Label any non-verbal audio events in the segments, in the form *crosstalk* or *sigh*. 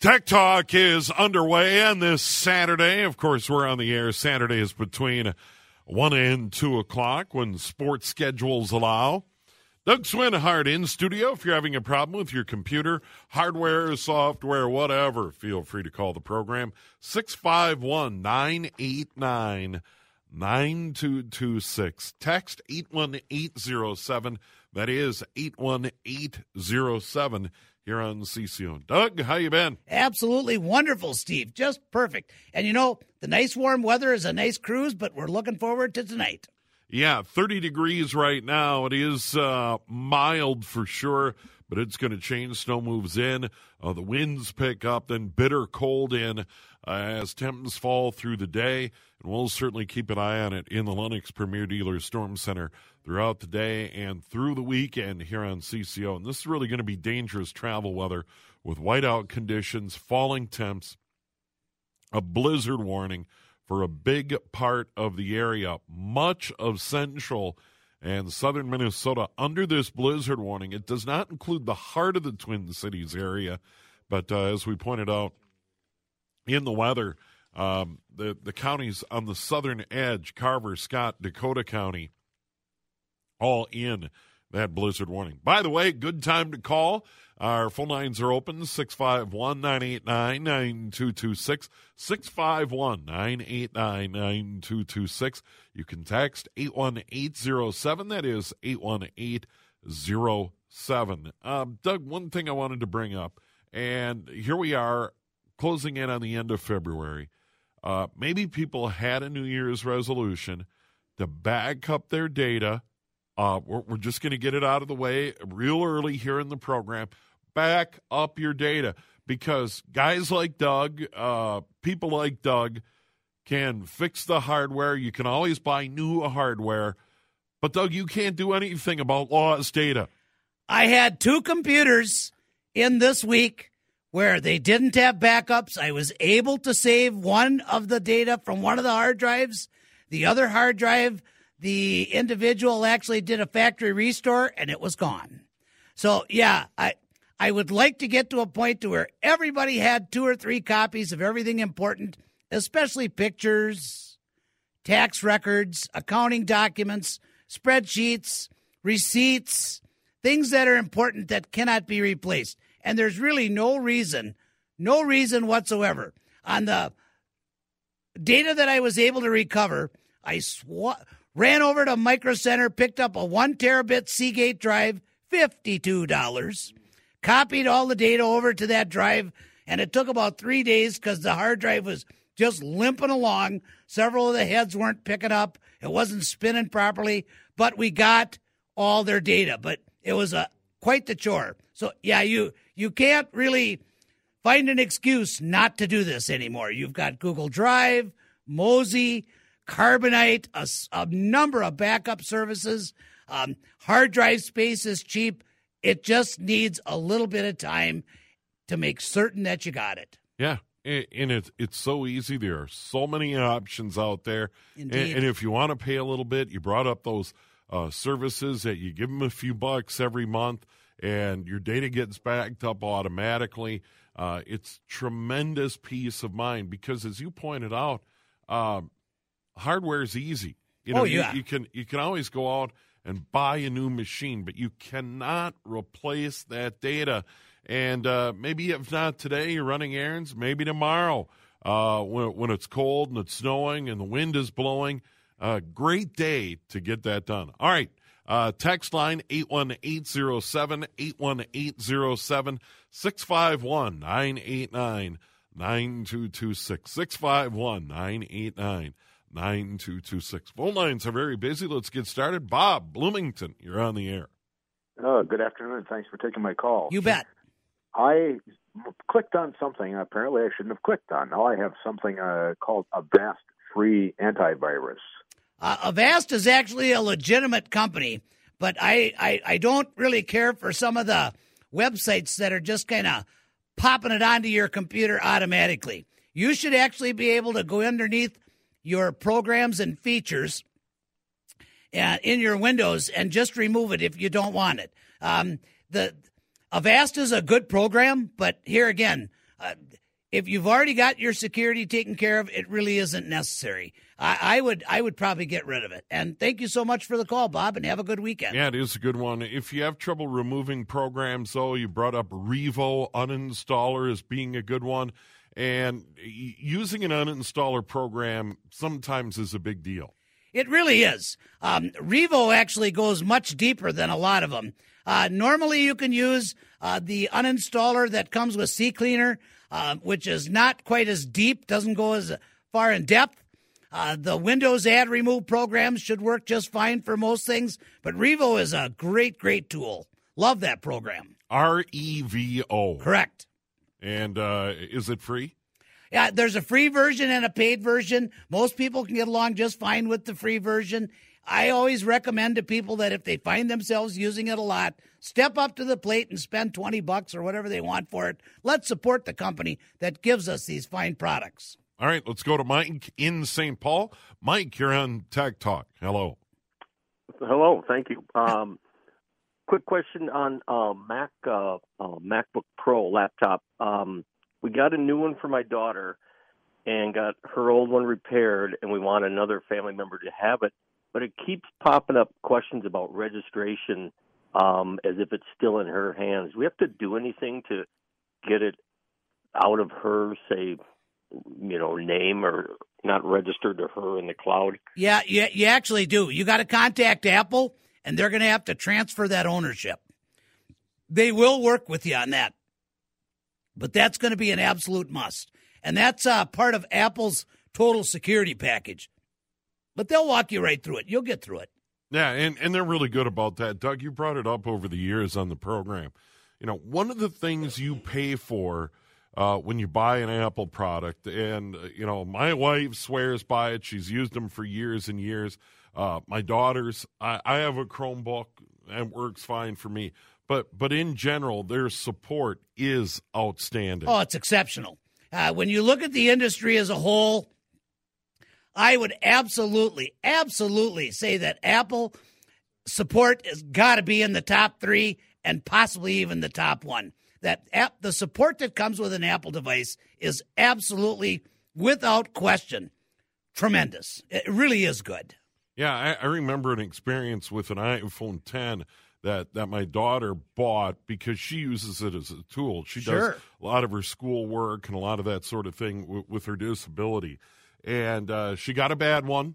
Tech Talk is underway, and this Saturday, of course, we're on the air. Saturday is between 1 and 2 o'clock when sports schedules allow. Doug Swinhart in studio. If you're having a problem with your computer, hardware, software, whatever, feel free to call the program 651 989 9226. Text 81807. That is 81807 here on CCO. Doug, how you been? Absolutely wonderful, Steve. Just perfect. And you know, the nice warm weather is a nice cruise, but we're looking forward to tonight. Yeah, 30 degrees right now. It is uh, mild for sure, but it's going to change. Snow moves in, uh, the winds pick up, then bitter cold in uh, as temps fall through the day. And we'll certainly keep an eye on it in the Lennox Premier Dealer Storm Center throughout the day and through the weekend here on CCO. And this is really going to be dangerous travel weather with whiteout conditions, falling temps, a blizzard warning for a big part of the area. Much of central and southern Minnesota under this blizzard warning. It does not include the heart of the Twin Cities area, but uh, as we pointed out in the weather, um, the the counties on the southern edge, Carver, Scott, Dakota County, all in that blizzard warning. By the way, good time to call. Our phone lines are open 651 989 9226. 651 989 9226. You can text 81807. That is 81807. Um, Doug, one thing I wanted to bring up, and here we are closing in on the end of February. Uh, maybe people had a New Year's resolution to back up their data. Uh, we're, we're just going to get it out of the way real early here in the program. Back up your data because guys like Doug, uh, people like Doug, can fix the hardware. You can always buy new hardware. But, Doug, you can't do anything about lost data. I had two computers in this week where they didn't have backups. I was able to save one of the data from one of the hard drives. The other hard drive, the individual actually did a factory restore and it was gone. So, yeah, I, I would like to get to a point to where everybody had two or three copies of everything important, especially pictures, tax records, accounting documents, spreadsheets, receipts, things that are important that cannot be replaced. And there's really no reason, no reason whatsoever. On the data that I was able to recover, I sw- ran over to Micro Center, picked up a one terabit Seagate drive, $52 copied all the data over to that drive, and it took about three days because the hard drive was just limping along. Several of the heads weren't picking up. It wasn't spinning properly, but we got all their data. But it was a quite the chore. So yeah, you you can't really find an excuse not to do this anymore. You've got Google Drive, Mozy, Carbonite, a, a number of backup services. Um, hard drive space is cheap. It just needs a little bit of time to make certain that you got it. Yeah. And it's it's so easy. There are so many options out there. Indeed. And, and if you want to pay a little bit, you brought up those uh, services that you give them a few bucks every month, and your data gets backed up automatically. Uh, it's tremendous peace of mind because, as you pointed out, um, hardware is easy. You know, Oh, yeah. you, you can you can always go out and buy a new machine, but you cannot replace that data. And uh, maybe if not today, you're running errands. Maybe tomorrow, uh, when when it's cold and it's snowing and the wind is blowing. Uh, great day to get that done. All right. Uh, text line 81807, 81807, 651 989 9226. 651 989 9226. Phone lines are very busy. Let's get started. Bob Bloomington, you're on the air. Oh, good afternoon. Thanks for taking my call. You bet. I clicked on something apparently I shouldn't have clicked on. Now I have something uh, called Avast Free Antivirus. Uh, Avast is actually a legitimate company, but I, I, I don't really care for some of the websites that are just kind of popping it onto your computer automatically. You should actually be able to go underneath your programs and features uh, in your Windows and just remove it if you don't want it. Um, the Avast is a good program, but here again, uh, if you've already got your security taken care of, it really isn't necessary. I, I, would I would probably get rid of it. And thank you so much for the call, Bob, and have a good weekend. Yeah, it is a good one. If you have trouble removing programs, though, you brought up Revo uninstaller as being a good one. And using an uninstaller program sometimes is a big deal. It really is. Um, Revo actually goes much deeper than a lot of them. Uh, normally, you can use uh, the uninstaller that comes with CCleaner, uh, which is not quite as deep, doesn't go as far in depth. Uh, the Windows add remove programs should work just fine for most things, but Revo is a great, great tool. Love that program. R E V O. Correct. And uh, is it free? Yeah, there's a free version and a paid version. Most people can get along just fine with the free version. I always recommend to people that if they find themselves using it a lot, step up to the plate and spend 20 bucks or whatever they want for it. Let's support the company that gives us these fine products. All right, let's go to Mike in St. Paul. Mike, you're on Tech Talk. Hello. Hello, thank you. Um, quick question on uh, Mac uh, uh, MacBook Pro laptop. Um, we got a new one for my daughter and got her old one repaired, and we want another family member to have it but it keeps popping up questions about registration um, as if it's still in her hands. Do we have to do anything to get it out of her, say, you know, name or not registered to her in the cloud? Yeah, you, you actually do. You got to contact Apple, and they're going to have to transfer that ownership. They will work with you on that, but that's going to be an absolute must. And that's uh, part of Apple's total security package. But they'll walk you right through it. You'll get through it. Yeah, and, and they're really good about that. Doug, you brought it up over the years on the program. You know, one of the things you pay for uh, when you buy an Apple product, and, uh, you know, my wife swears by it. She's used them for years and years. Uh, my daughters, I, I have a Chromebook and works fine for me. But, but in general, their support is outstanding. Oh, it's exceptional. Uh, when you look at the industry as a whole, I would absolutely, absolutely say that Apple support has got to be in the top three and possibly even the top one. That app, the support that comes with an Apple device is absolutely, without question, tremendous. It really is good. Yeah, I, I remember an experience with an iPhone 10 that that my daughter bought because she uses it as a tool. She sure. does a lot of her schoolwork and a lot of that sort of thing w- with her disability and uh, she got a bad one,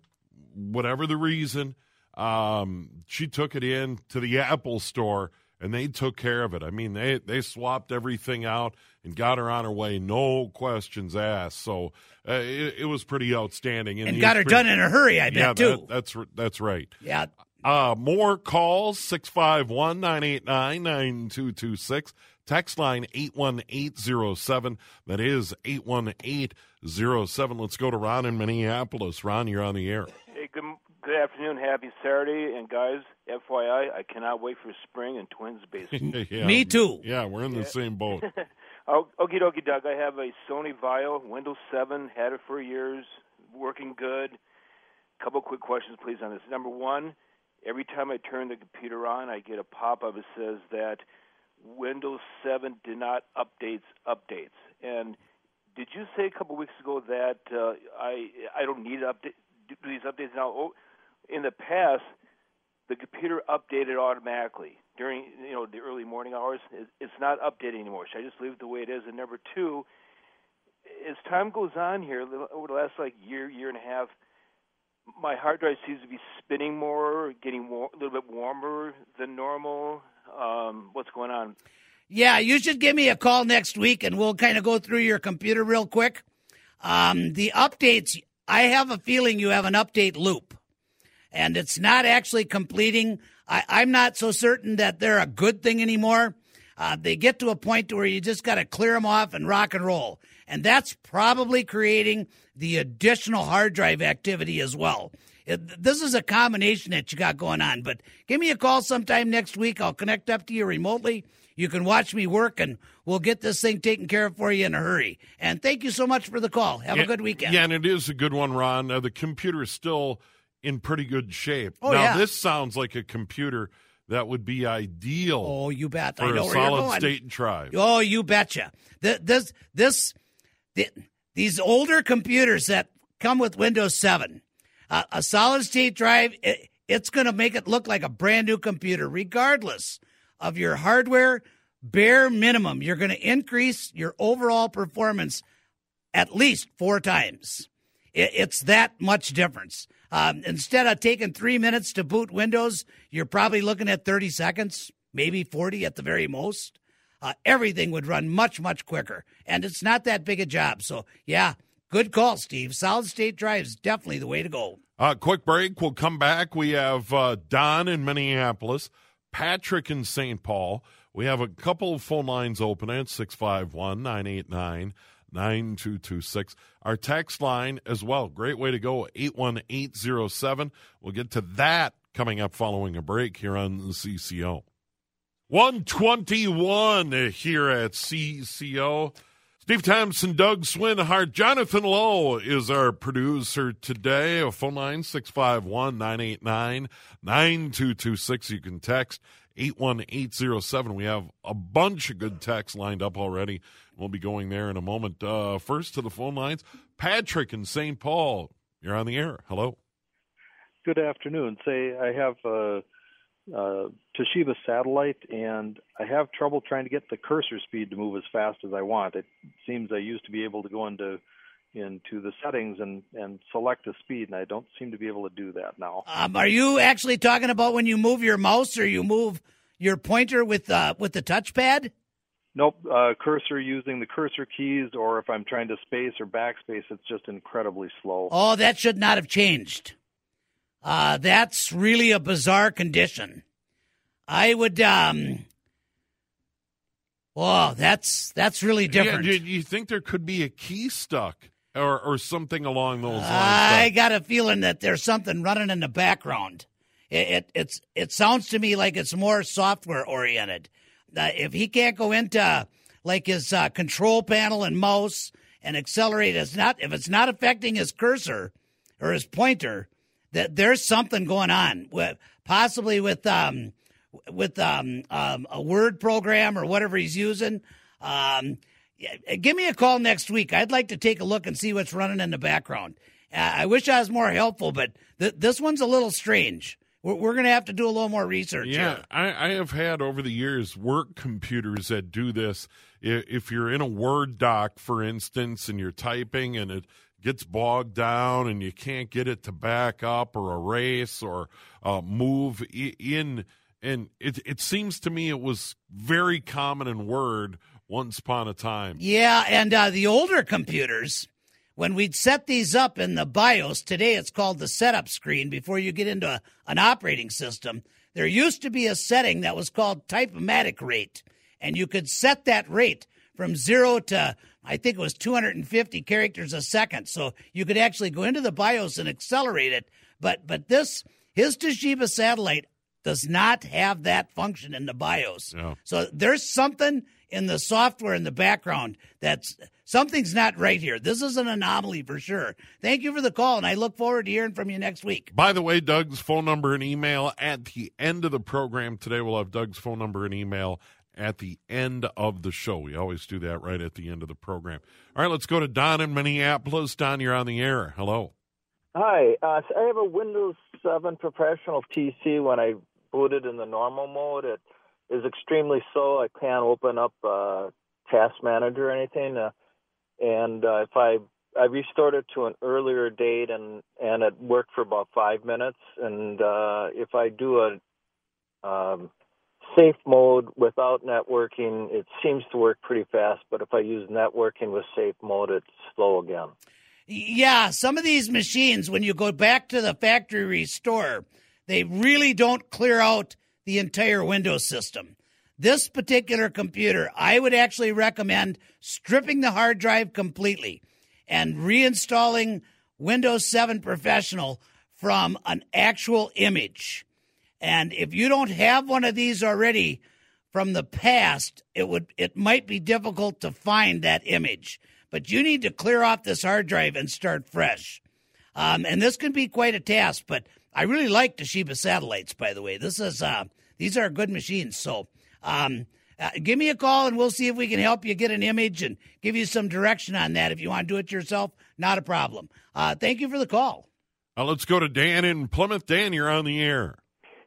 whatever the reason. Um, she took it in to the Apple store and they took care of it. I mean, they they swapped everything out and got her on her way, no questions asked. So uh, it, it, was pretty outstanding, and, and got her done in a hurry. I yeah, bet too. That, that's that's right. Yeah. Uh, more calls 651 989 9226. Text line 81807. That is 81807. Let's go to Ron in Minneapolis. Ron, you're on the air. Hey, good, good afternoon. Happy Saturday. And guys, FYI, I cannot wait for spring and Twins baseball. *laughs* yeah, Me too. Yeah, we're in the same boat. *laughs* okie dokie, Doug. I have a Sony Vaio, Windows 7, had it for years, working good. Couple quick questions, please, on this. Number one, every time I turn the computer on, I get a pop up that says that Windows 7 did not updates updates. And did you say a couple weeks ago that uh, I I don't need update do these updates now? Oh, in the past, the computer updated automatically during you know the early morning hours. It's not updating anymore. Should I just leave it the way it is? And number two, as time goes on here over the last like year year and a half, my hard drive seems to be spinning more, getting a little bit warmer than normal um, what's going on. Yeah, you should give me a call next week and we'll kind of go through your computer real quick. Um, the updates, I have a feeling you have an update loop and it's not actually completing. I, am not so certain that they're a good thing anymore. uh, they get to a point where you just got to clear them off and rock and roll. And that's probably creating the additional hard drive activity as well. It, this is a combination that you got going on. But give me a call sometime next week. I'll connect up to you remotely. You can watch me work, and we'll get this thing taken care of for you in a hurry. And thank you so much for the call. Have yeah, a good weekend. Yeah, and it is a good one, Ron. Uh, the computer is still in pretty good shape. Oh, now, yeah. this sounds like a computer that would be ideal Oh, you bet. for I know a solid state drive. Oh, you betcha. Th- This, this, th- these older computers that come with Windows 7, uh, a solid state drive, it, it's going to make it look like a brand new computer, regardless of your hardware. Bare minimum, you're going to increase your overall performance at least four times. It, it's that much difference. Um, instead of taking three minutes to boot Windows, you're probably looking at 30 seconds, maybe 40 at the very most. Uh, everything would run much, much quicker. And it's not that big a job. So, yeah, good call, Steve. Solid state drive is definitely the way to go. Uh, quick break. We'll come back. We have uh, Don in Minneapolis, Patrick in St. Paul. We have a couple of phone lines open at 651 989 9226. Our text line as well. Great way to go, 81807. We'll get to that coming up following a break here on the CCO. 121 here at CCO. Steve Thompson, Doug Swinhart, Jonathan Lowe is our producer today. A phone line 651 989 9226. You can text 81807. We have a bunch of good texts lined up already. We'll be going there in a moment. Uh, first to the phone lines, Patrick in St. Paul. You're on the air. Hello. Good afternoon. Say I have a, a Toshiba satellite, and I have trouble trying to get the cursor speed to move as fast as I want. It seems I used to be able to go into into the settings and and select the speed, and I don't seem to be able to do that now. Um, are you actually talking about when you move your mouse or you move your pointer with uh, with the touchpad? Nope, uh, cursor using the cursor keys, or if I'm trying to space or backspace, it's just incredibly slow. Oh, that should not have changed. Uh, that's really a bizarre condition. I would. Um, oh, that's that's really different. Yeah, do you think there could be a key stuck or, or something along those lines? I got a feeling that there's something running in the background. It, it it's it sounds to me like it's more software oriented. Uh, if he can't go into like his uh, control panel and mouse and accelerate, it's not if it's not affecting his cursor or his pointer. That there's something going on with possibly with um with um, um a word program or whatever he's using. Um, give me a call next week. I'd like to take a look and see what's running in the background. Uh, I wish I was more helpful, but th- this one's a little strange. We're, we're going to have to do a little more research. Yeah. I, I have had over the years work computers that do this. If you're in a Word doc, for instance, and you're typing and it gets bogged down and you can't get it to back up or erase or uh, move in, and it it seems to me it was very common in Word once upon a time. Yeah, and uh, the older computers, when we'd set these up in the BIOS, today it's called the setup screen before you get into a, an operating system. There used to be a setting that was called type-o-matic rate, and you could set that rate from zero to I think it was 250 characters a second. So you could actually go into the BIOS and accelerate it. But but this his Toshiba satellite does not have that function in the BIOS. Yeah. So there's something in the software in the background that's something's not right here. This is an anomaly for sure. Thank you for the call, and I look forward to hearing from you next week. By the way, Doug's phone number and email at the end of the program today. We'll have Doug's phone number and email at the end of the show. We always do that right at the end of the program. All right, let's go to Don in Minneapolis. Don, you're on the air. Hello. Hi, uh, so I have a Windows 7 professional PC. When I boot it in the normal mode, it is extremely slow. I can't open up uh, Task Manager or anything. Uh, and uh, if I I restored it to an earlier date, and and it worked for about five minutes. And uh, if I do a um, safe mode without networking, it seems to work pretty fast. But if I use networking with safe mode, it's slow again. Yeah, some of these machines, when you go back to the factory restore, they really don't clear out the entire Windows system. This particular computer, I would actually recommend stripping the hard drive completely and reinstalling Windows 7 Professional from an actual image. And if you don't have one of these already from the past, it would it might be difficult to find that image. But you need to clear off this hard drive and start fresh. Um, and this can be quite a task. But I really like Toshiba satellites. By the way, this is uh, these are good machines. So um, uh, give me a call and we'll see if we can help you get an image and give you some direction on that. If you want to do it yourself, not a problem. Uh, thank you for the call. Uh, let's go to Dan in Plymouth. Dan, you're on the air.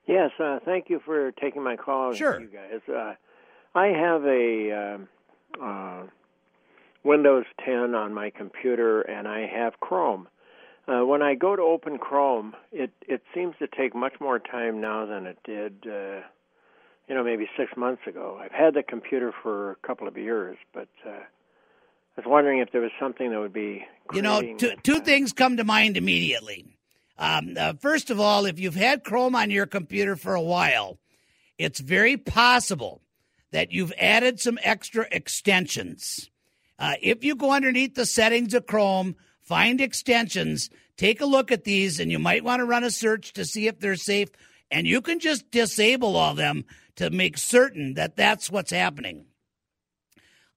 Yes, uh, thank you for taking my call. Sure. You guys. Uh, I have a uh, uh, Windows 10 on my computer, and I have Chrome. Uh, when I go to open Chrome, it it seems to take much more time now than it did, uh, you know, maybe six months ago. I've had the computer for a couple of years, but uh, I was wondering if there was something that would be. You know, two, two things come to mind immediately. Um, uh, first of all, if you've had Chrome on your computer for a while, it's very possible that you've added some extra extensions. Uh, if you go underneath the settings of Chrome, find extensions, take a look at these, and you might want to run a search to see if they're safe. And you can just disable all them to make certain that that's what's happening.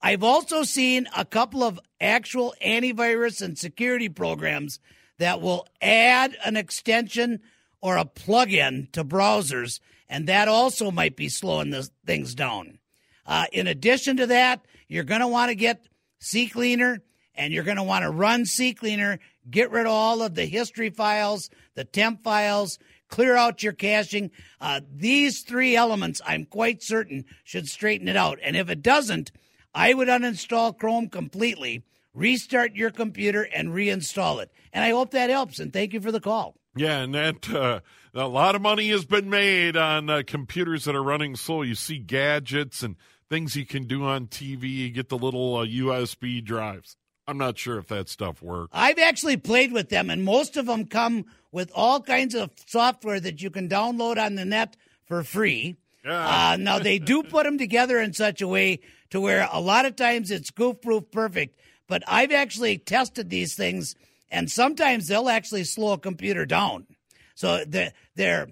I've also seen a couple of actual antivirus and security programs that will add an extension or a plugin to browsers, and that also might be slowing the things down. Uh, in addition to that, you're going to want to get CCleaner and you're going to want to run CCleaner, get rid of all of the history files, the temp files, clear out your caching. Uh, these three elements, I'm quite certain, should straighten it out. And if it doesn't, I would uninstall Chrome completely, restart your computer, and reinstall it. And I hope that helps. And thank you for the call. Yeah, and that uh, a lot of money has been made on uh, computers that are running slow. You see gadgets and things you can do on TV. You get the little uh, USB drives. I'm not sure if that stuff works. I've actually played with them, and most of them come with all kinds of software that you can download on the net for free. Yeah. Uh, now, they do *laughs* put them together in such a way to where a lot of times it's goof proof perfect, but I've actually tested these things, and sometimes they'll actually slow a computer down. So they're, they're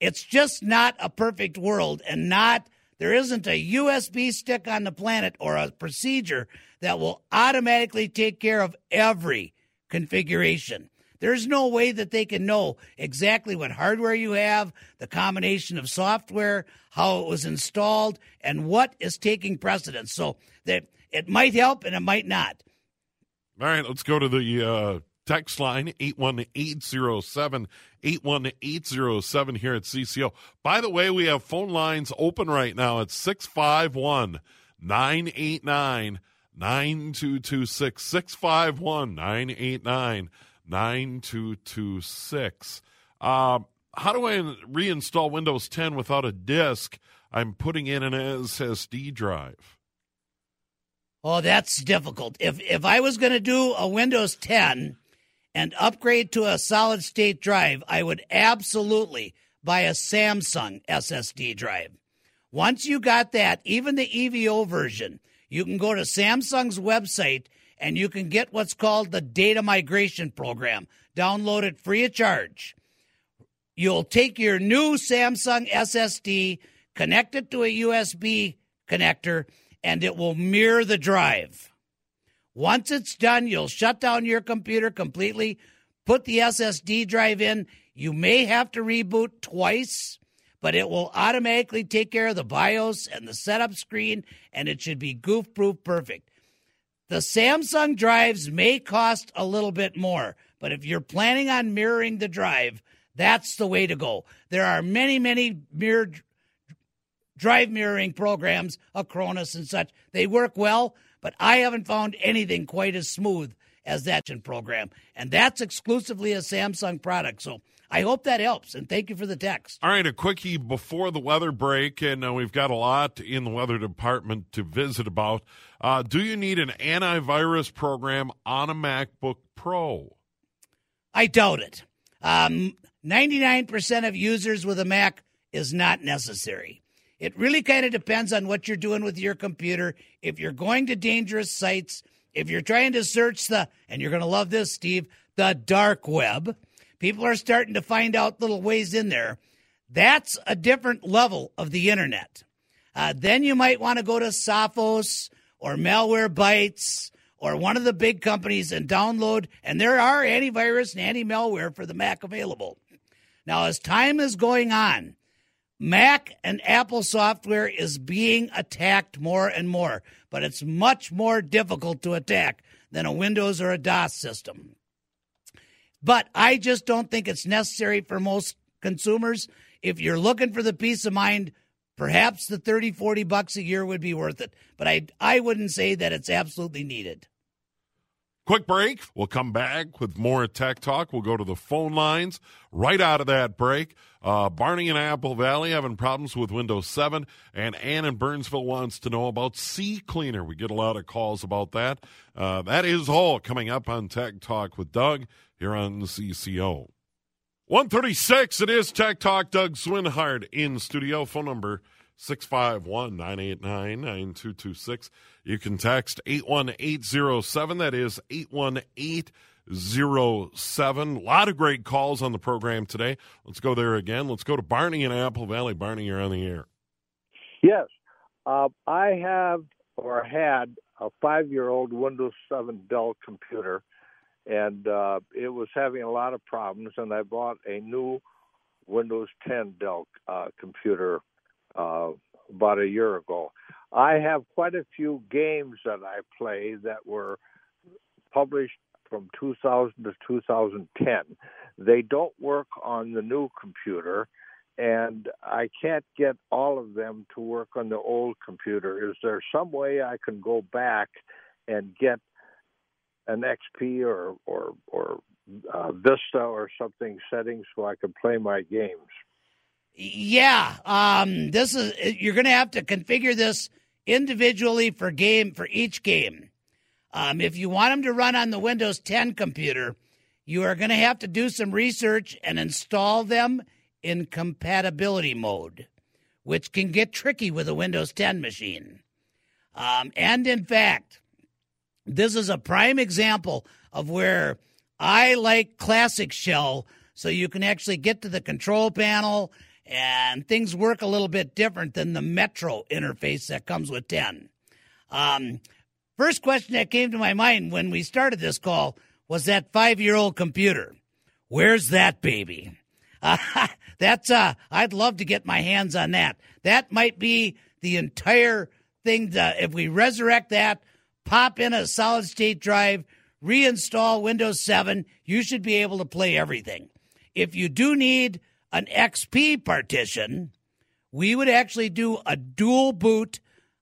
it's just not a perfect world, and not there isn't a USB stick on the planet or a procedure that will automatically take care of every configuration. There's no way that they can know exactly what hardware you have, the combination of software, how it was installed, and what is taking precedence. So that it might help and it might not. All right, let's go to the uh, text line 81807 81807 here at CCO. By the way, we have phone lines open right now at 651 989 9226. 651 989 9226. Uh, how do I reinstall Windows 10 without a disk? I'm putting in an SSD drive. Oh, that's difficult. If if I was going to do a Windows 10 and upgrade to a solid state drive, I would absolutely buy a Samsung SSD drive. Once you got that, even the EVO version, you can go to Samsung's website and you can get what's called the data migration program. Download it free of charge. You'll take your new Samsung SSD, connect it to a USB connector, and it will mirror the drive. Once it's done, you'll shut down your computer completely, put the SSD drive in. You may have to reboot twice, but it will automatically take care of the BIOS and the setup screen, and it should be goof proof perfect. The Samsung drives may cost a little bit more, but if you're planning on mirroring the drive, that's the way to go. There are many, many mirror drive mirroring programs, Acronis and such. They work well, but I haven't found anything quite as smooth as that program. And that's exclusively a Samsung product. So I hope that helps. And thank you for the text. All right, a quickie before the weather break, and uh, we've got a lot in the weather department to visit about. Uh, do you need an antivirus program on a MacBook Pro? I doubt it. Um, 99% of users with a Mac is not necessary. It really kind of depends on what you're doing with your computer. If you're going to dangerous sites, if you're trying to search the, and you're going to love this, Steve, the dark web, people are starting to find out little ways in there. That's a different level of the internet. Uh, then you might want to go to Sophos or Malwarebytes or one of the big companies and download. And there are antivirus and anti malware for the Mac available. Now, as time is going on, Mac and Apple software is being attacked more and more, but it's much more difficult to attack than a Windows or a DOS system. But I just don't think it's necessary for most consumers. If you're looking for the peace of mind, perhaps the 30, 40 bucks a year would be worth it. But I, I wouldn't say that it's absolutely needed. Quick break. We'll come back with more tech talk. We'll go to the phone lines right out of that break. Uh, Barney in Apple Valley having problems with Windows 7, and Ann in Burnsville wants to know about CCleaner. We get a lot of calls about that. Uh, that is all coming up on Tech Talk with Doug here on CCO. 136, it is Tech Talk. Doug Swinhart in studio. Phone number 651 989 9226. You can text 81807. That is 81807. A lot of great calls on the program today. Let's go there again. Let's go to Barney in Apple Valley. Barney, you're on the air. Yes. Uh, I have or had a five year old Windows 7 Dell computer, and uh, it was having a lot of problems, and I bought a new Windows 10 Dell uh, computer uh, about a year ago. I have quite a few games that I play that were published from 2000 to 2010. They don't work on the new computer, and I can't get all of them to work on the old computer. Is there some way I can go back and get an XP or or or uh, Vista or something setting so I can play my games? Yeah, um, this is you're going to have to configure this individually for game for each game. Um, if you want them to run on the Windows 10 computer, you are going to have to do some research and install them in compatibility mode, which can get tricky with a Windows 10 machine. Um, and in fact, this is a prime example of where I like Classic Shell, so you can actually get to the control panel and things work a little bit different than the Metro interface that comes with 10. Um, first question that came to my mind when we started this call was that five year old computer. Where's that baby? Uh, *laughs* that's uh, I'd love to get my hands on that. That might be the entire thing. To, if we resurrect that, pop in a solid state drive, reinstall Windows 7, you should be able to play everything. If you do need an XP partition, we would actually do a dual boot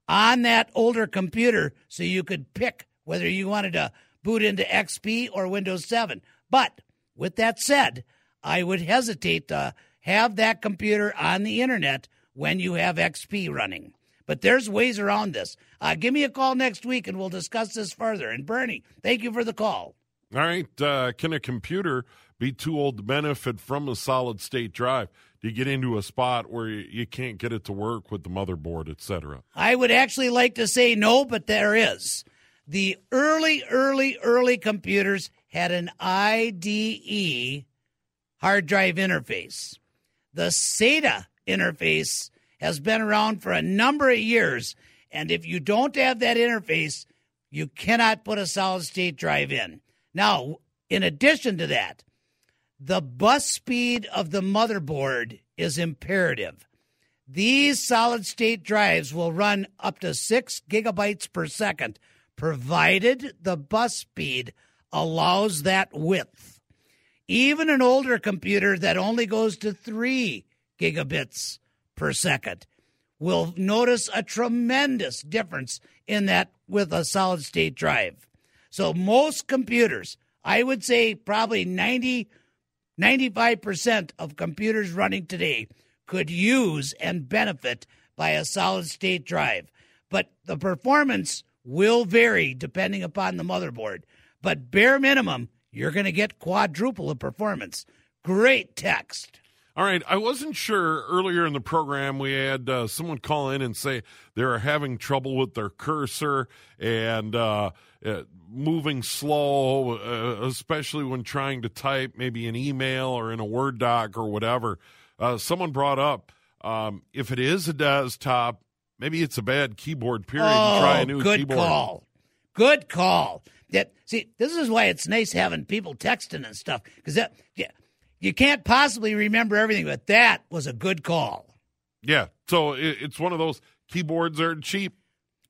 on that older computer so you could pick whether you wanted to boot into XP or Windows 7. But with that said, I would hesitate to have that computer on the internet when you have XP running. But there's ways around this. Uh, give me a call next week and we'll discuss this further. And Bernie, thank you for the call. All right. Uh, can a computer be too old to benefit from a solid state drive? You get into a spot where you can't get it to work with the motherboard, etc.? I would actually like to say no, but there is. The early, early, early computers had an IDE hard drive interface. The SATA interface has been around for a number of years, and if you don't have that interface, you cannot put a solid state drive in. Now, in addition to that, the bus speed of the motherboard is imperative. These solid state drives will run up to six gigabytes per second, provided the bus speed allows that width. Even an older computer that only goes to three gigabits per second will notice a tremendous difference in that with a solid state drive. So, most computers, I would say probably 90 95% of computers running today could use and benefit by a solid state drive. But the performance will vary depending upon the motherboard. But bare minimum, you're going to get quadruple of performance. Great text. All right, I wasn't sure earlier in the program we had uh, someone call in and say they were having trouble with their cursor and uh, uh, moving slow, uh, especially when trying to type maybe an email or in a Word doc or whatever. Uh, someone brought up um, if it is a desktop, maybe it's a bad keyboard. Period. Oh, try a new keyboard. good keyboard. call. Good call. That see, this is why it's nice having people texting and stuff because that yeah, you can't possibly remember everything, but that was a good call. Yeah, so it, it's one of those keyboards are cheap.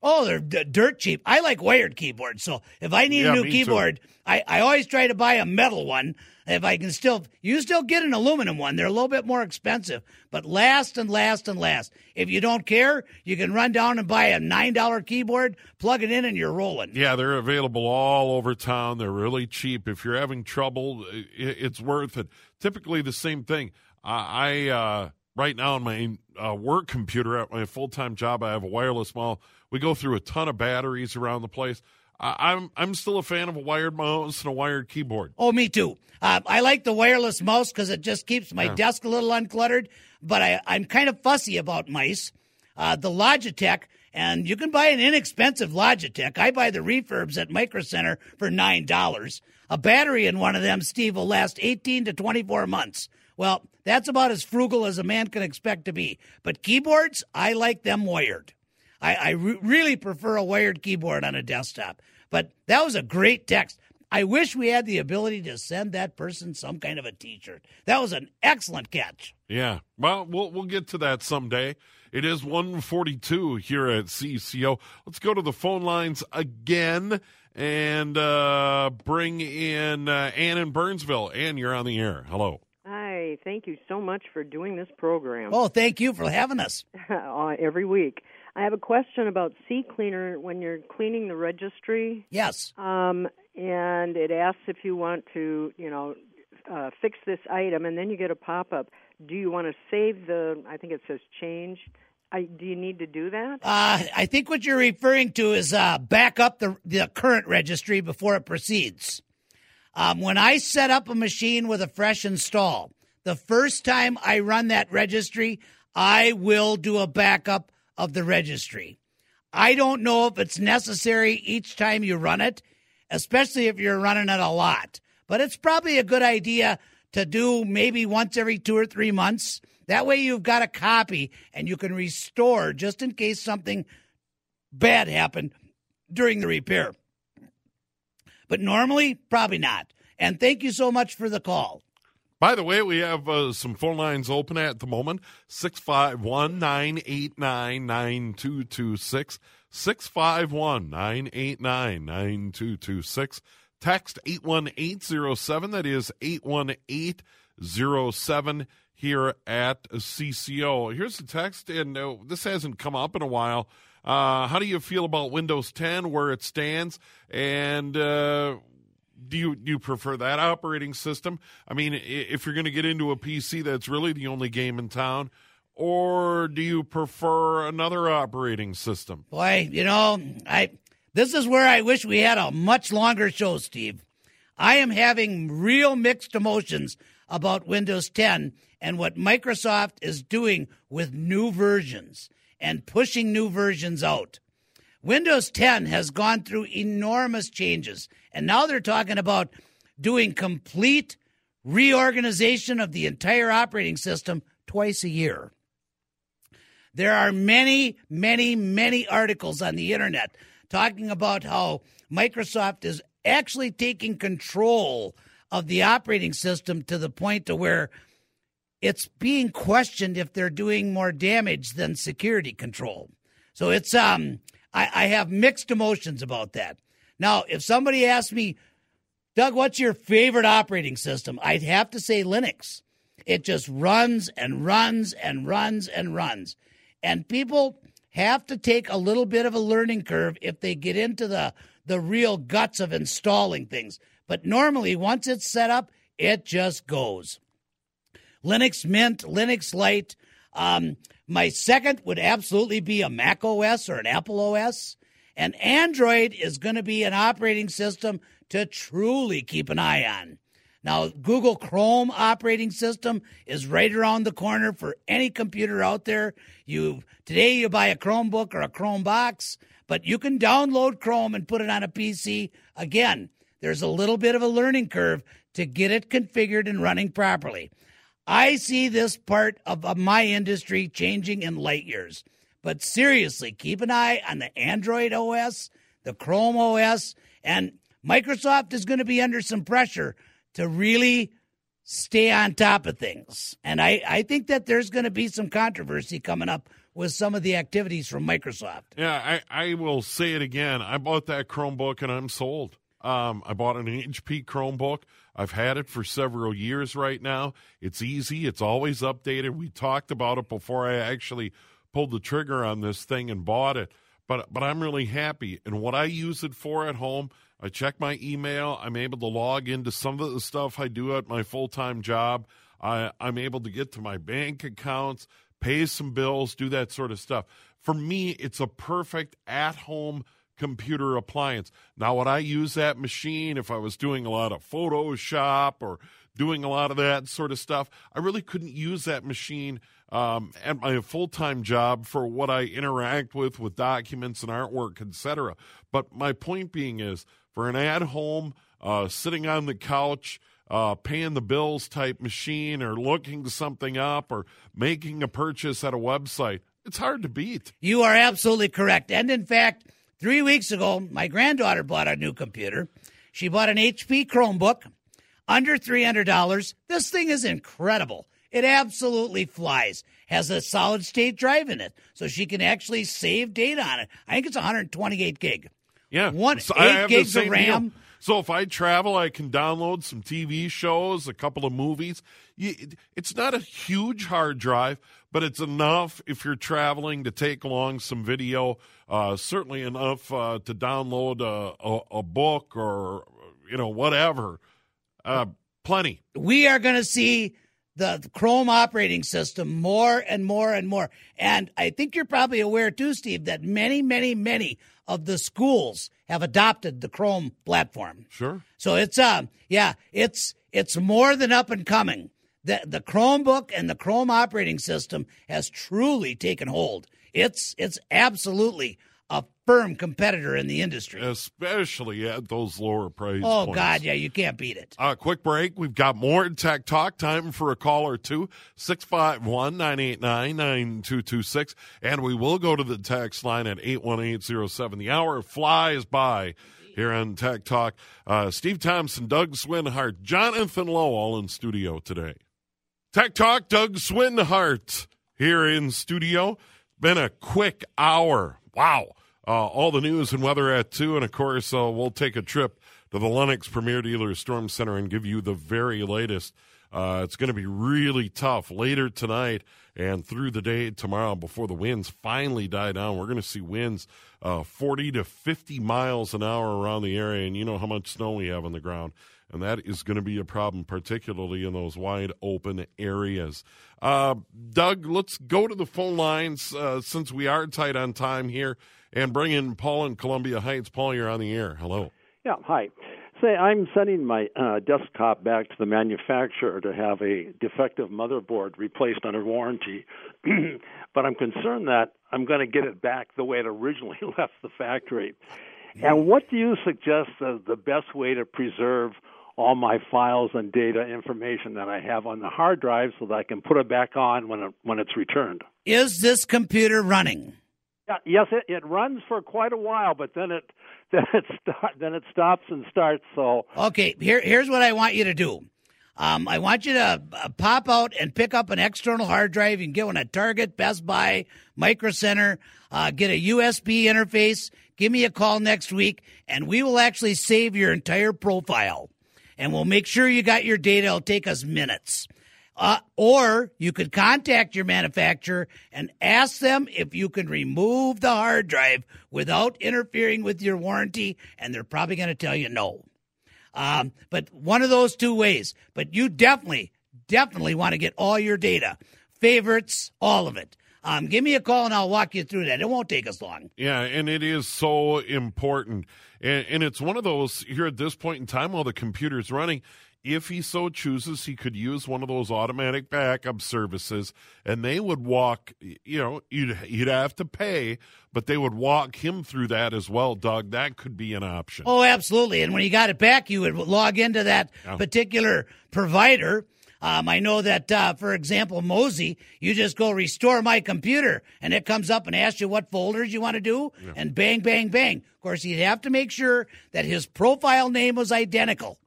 Oh, they're d- dirt cheap. I like wired keyboards, so if I need Yeah, a new keyboard, I, I always try to buy a metal one. If I can still, you still get an aluminum one. They're a little bit more expensive, but last and last and last. If you don't care, you can run down and buy a nine dollar keyboard, plug it in, and you're rolling. Yeah, they're available all over town. They're really cheap. If you're having trouble, it's worth it. Typically, the same thing. I, I uh, right now on my uh, work computer at my full time job, I have a wireless mouse. We go through a ton of batteries around the place. I, I'm I'm still a fan of a wired mouse and a wired keyboard. Oh, me too. Uh, I like the wireless mouse because it just keeps my Yeah. desk a little uncluttered. But I, I'm kind of fussy about mice. Uh, the Logitech, and you can buy an inexpensive Logitech. I buy the refurbs at Micro Center for nine dollars. A battery in one of them, Steve, will last 18 to 24 months. Well, that's about as frugal as a man can expect to be. But keyboards, I like them wired. I, I re- really prefer a wired keyboard on a desktop. But that was a great text. I wish we had the ability to send that person some kind of a T-shirt. That was an excellent catch. Yeah. Well, we'll we'll get to that someday. It is 142 here at CCO. Let's go to the phone lines again and uh, bring in uh, Ann in Burnsville. Ann, you're on the air. Hello. Hi, thank you so much for doing this program Oh, thank you for having us. *laughs* uh, every week. I have a question about C Cleaner when you're cleaning the registry. Yes. Um, and it asks if you want to, you know, uh, fix this item, and then you get a pop up. Do you want to save the? I think it says change. I, do you need to do that? Uh, I think what you're referring to is uh, back up the, the current registry before it proceeds. Um, when I set up a machine with a fresh install, the first time I run that registry, I will do a backup of the registry. I don't know if it's necessary each time you run it, especially if you're running it a lot. But it's probably a good idea to do maybe once every two or three months. That way you've got a copy and you can restore just in case something bad happened during the repair. But normally, probably not. And thank you so much for the call. By the way, we have uh, some phone lines open at the moment 651 989 9226. 651 989 9226. Text 81807. That is 81807 here at CCO. Here's the text, and uh, this hasn't come up in a while. Uh, how do you feel about Windows 10, where it stands? And uh, do you do you prefer that operating system? I mean, if you're going to get into a PC that's really the only game in town, or do you prefer another operating system? Boy, you know, I this is where I wish we had a much longer show, Steve. I am having real mixed emotions about Windows 10 and what Microsoft is doing with new versions and pushing new versions out. Windows 10 has gone through enormous changes, and now they're talking about doing complete reorganization of the entire operating system twice a year. There are many, many, many articles on the internet talking about how Microsoft is actually taking control of the operating system to the point to where it's being questioned if they're doing more damage than security control. So it's um I, I have mixed emotions about that. Now, if somebody asked me, Doug, what's your favorite operating system? I'd have to say Linux. It just runs and runs and runs and runs. And people have to take a little bit of a learning curve if they get into the the real guts of installing things. But normally once it's set up, it just goes. Linux Mint, Linux Lite. Um, my second would absolutely be a Mac OS or an Apple OS. And Android is going to be an operating system to truly keep an eye on. Now, Google Chrome operating system is right around the corner for any computer out there. You today you buy a Chromebook or a Chrome box, but you can download Chrome and put it on a PC. Again, there's a little bit of a learning curve to get it configured and running properly. I see this part of, of my industry changing in light years. But seriously, keep an eye on the Android OS, the Chrome OS, and Microsoft is going to be under some pressure to really stay on top of things. And I, I think that there's going to be some controversy coming up with some of the activities from Microsoft. Yeah, I, I will say it again. I bought that Chromebook and I'm sold. Um, I bought an HP Chromebook. I've had it for several years right now. It's easy, it's always updated. We talked about it before I actually pulled the trigger on this thing and bought it. But but I'm really happy. And what I use it for at home, I check my email. I'm able to log into some of the stuff I do at my full time job. I, I'm able to get to my bank accounts, pay some bills, do that sort of stuff. For me, it's a perfect at home computer appliance. Now, would I use that machine if I was doing a lot of Photoshop or doing a lot of that sort of stuff? I really couldn't use that machine um, at my full time job for what I interact with with documents and artwork, etc. But my point being is, for an at home, uh, sitting on the couch, uh, paying the bills type machine, or looking something up, or making a purchase at a website, it's hard to beat. You are absolutely correct. And in fact, three weeks ago, my granddaughter bought a new computer. She bought an HP Chromebook under $300. This thing is incredible. It absolutely flies. Has a solid state drive in it, so she can actually save data on it. I think it's 128 gig. Yeah, one so eight gigs of RAM. Deal. So if I travel, I can download some TV shows, a couple of movies. It's not a huge hard drive, but it's enough if you're traveling to take along some video. Uh, certainly enough uh, to download a, a, a, book or you know whatever. Uh, plenty. We are going to see the Chrome operating system more and more and more. And I think you're probably aware too, Steve, that many, many, many of the schools have adopted the Chrome platform. Sure. So it's um yeah, it's it's more than up and coming. The the Chromebook and the Chrome operating system has truly taken hold. It's it's absolutely a firm competitor in the industry, especially at those lower price. Oh points. God, yeah, you can't beat it. Uh, quick break. We've got more tech talk. Time for a call or two. 651-989-9226. and we will go to the text line at eight one eight zero seven. The hour flies by here on Tech Talk. Uh, Steve Thompson, Doug Swinhart, Jonathan Lowe, all in studio today. Tech Talk, Doug Swinhart here in studio. Been a quick hour Wow. Uh, all the news and weather at 2. And of course, uh, we'll take a trip to the Lennox Premier Dealer Storm Center and give you the very latest. Uh, it's going to be really tough later tonight and through the day tomorrow before the winds finally die down. We're going to see winds uh, 40 to 50 miles an hour around the area, and you know how much snow we have on the ground. And that is going to be a problem, particularly in those wide open areas. Uh, Doug, let's go to the phone lines uh, since we are tight on time here and bring in Paul in Columbia Heights. Paul, you're on the air. Hello. Yeah, hi. Say, I'm sending my uh, desktop back to the manufacturer to have a defective motherboard replaced under warranty, *clears throat* but I'm concerned that I'm going to get it back the way it originally *laughs* left the factory. And what do you suggest as the best way to preserve all my files and data information that I have on the hard drive so that I can put it back on when it, when it's returned? Is this computer running? Yeah, yes, it, it runs for quite a while, but then it *laughs* then it start, then it stops and starts. So okay, here here's what I want you to do. Um, I want you to uh, pop out and pick up an external hard drive. You can get one at Target, Best Buy, Micro Center. Uh, get a USB interface. Give me a call next week, and we will actually save your entire profile. And we'll make sure you got your data. It'll take us minutes. Uh, or you could contact your manufacturer and ask them if you can remove the hard drive without interfering with your warranty, and they're probably going to tell you no. Um, but one of those two ways. But you definitely, definitely want to get all your data, favorites, all of it. Um, give me a call and I'll walk you through that. It won't take us long. Yeah, and it is so important. And, and it's one of those here at this point in time while the computer's running, if he so chooses, he could use one of those automatic backup services, and they would walk. You know, you'd you'd have to pay, but they would walk him through that as well, Doug. That could be an option. Oh, absolutely. And when you got it back, you would log into that Yeah. particular provider. Um, I know that, uh, for example, Mozy, you just go restore my computer, and it comes up and asks you what folders you want to do, and bang, bang, bang. Of course, you'd have to make sure that his profile name was identical.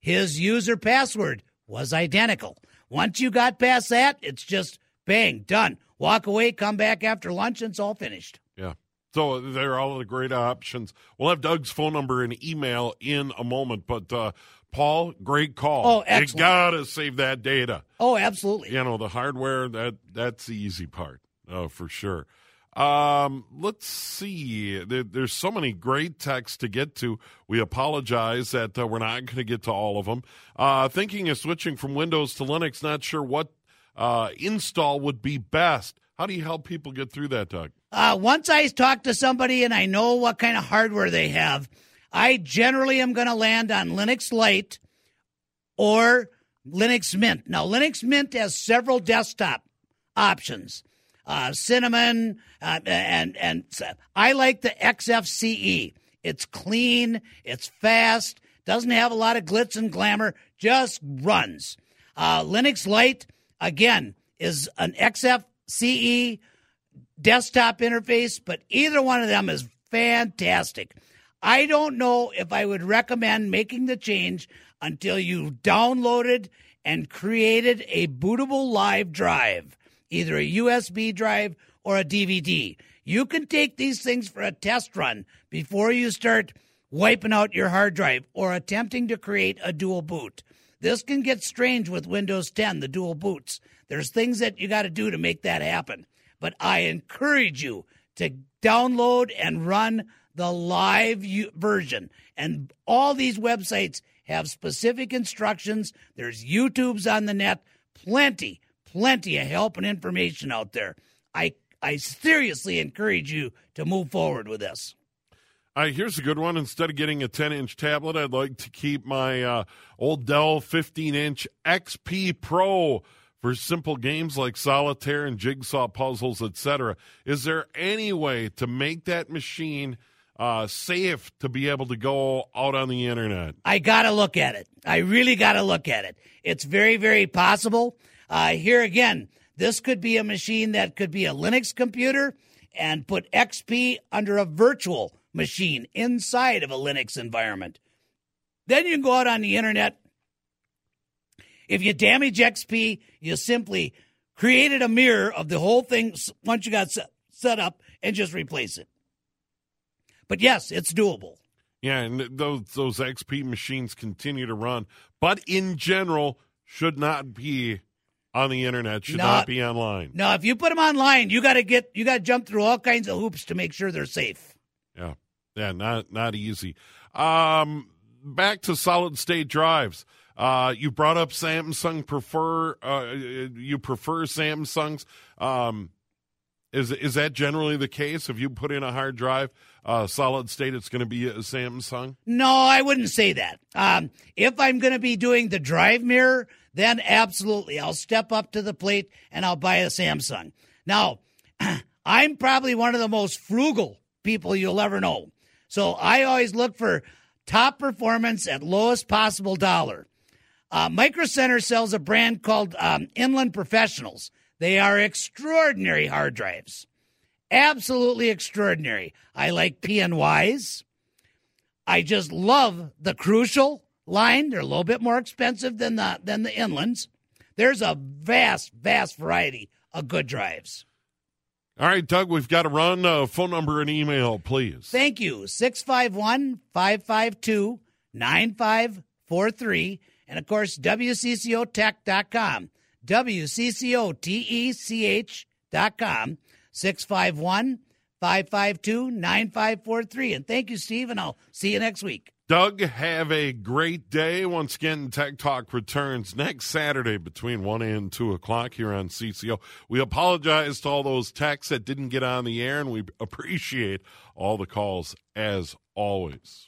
His user password was identical. Once you got past that, it's just bang, done. Walk away, come back after lunch, and it's all finished. Yeah. So they're all the great options. We'll have Doug's phone number and email in a moment, but uh, Paul, great call. Oh, You excellent. gotta save that data. Oh, absolutely. You know the hardware that that's the easy part, oh for sure. Um, let's see. There, there's so many great texts to get to. We apologize that uh, we're not going to get to all of them. Uh, thinking of switching from Windows to Linux, not sure what uh, install would be best. How do you help people get through that, Doug? Uh, once I talk to somebody and I know what kind of hardware they have, I generally am going to land on Linux Lite or Linux Mint. Now, Linux Mint has several desktop options. Uh, Cinnamon uh, and and I like the XFCE. It's clean, it's fast, doesn't have a lot of glitz and glamour, just runs. Uh, Linux Lite again is an XFCE desktop interface, but either one of them is fantastic. I don't know if I would recommend making the change until you downloaded and created a bootable live drive, either a USB drive or a DVD. You can take these things for a test run before you start wiping out your hard drive or attempting to create a dual boot. This can get strange with Windows 10, the dual boots. There's things that you got to do to make that happen. But I encourage you to download and run the live version. And all these websites have specific instructions. There's YouTubes on the net, plenty, plenty of help and information out there. I I seriously encourage you to move forward with this. Uh, here's a good one. Instead of getting a 10 inch tablet, I'd like to keep my uh, old Dell 15 inch XP Pro for simple games like solitaire and jigsaw puzzles, etc. Is there any way to make that machine uh, safe to be able to go out on the internet? I got to look at it. I really got to look at it. It's very, very possible. Uh, here again, this could be a machine that could be a Linux computer and put XP under a virtual machine inside of a Linux environment. Then you can go out on the internet. If you damage XP, you simply created a mirror of the whole thing once you got set, set up and just replace it. But yes, it's doable. Yeah, and those those XP machines continue to run, but in general, should not be on the internet. Should No. not be online. Now, if you put them online, you got to get you got to jump through all kinds of hoops to make sure they're safe. Yeah, yeah, not not easy. Um, back to solid state drives. Uh, you brought up Samsung prefer. Uh, you prefer Samsungs. Um, is is that generally the case? If you put in a hard drive, uh, solid state, it's going to be a Samsung. No, I wouldn't say that. Um, if I'm going to be doing the drive mirror, then absolutely, I'll step up to the plate and I'll buy a Samsung. Now, *clears throat* I'm probably one of the most frugal people you'll ever know. So I always look for top performance at lowest possible dollar. Uh, Micro Center sells a brand called um, Inland Professionals. They are extraordinary hard drives. Absolutely extraordinary. I like PNYs. I just love the Crucial line. They're a little bit more expensive than the than the Inlands. There's a vast, vast variety of good drives. All right, Doug, we've got to run. Uh, phone number and email, please. Thank you. 651 552 9543. And of course, WCCOTech.com. WCCOTECH.com. 651 552 9543. And thank you, Steve, and I'll see you next week. Doug, have a great day. Once again, Tech Talk returns next Saturday between 1 and 2 o'clock here on CCO. We apologize to all those texts that didn't get on the air, and we appreciate all the calls as always.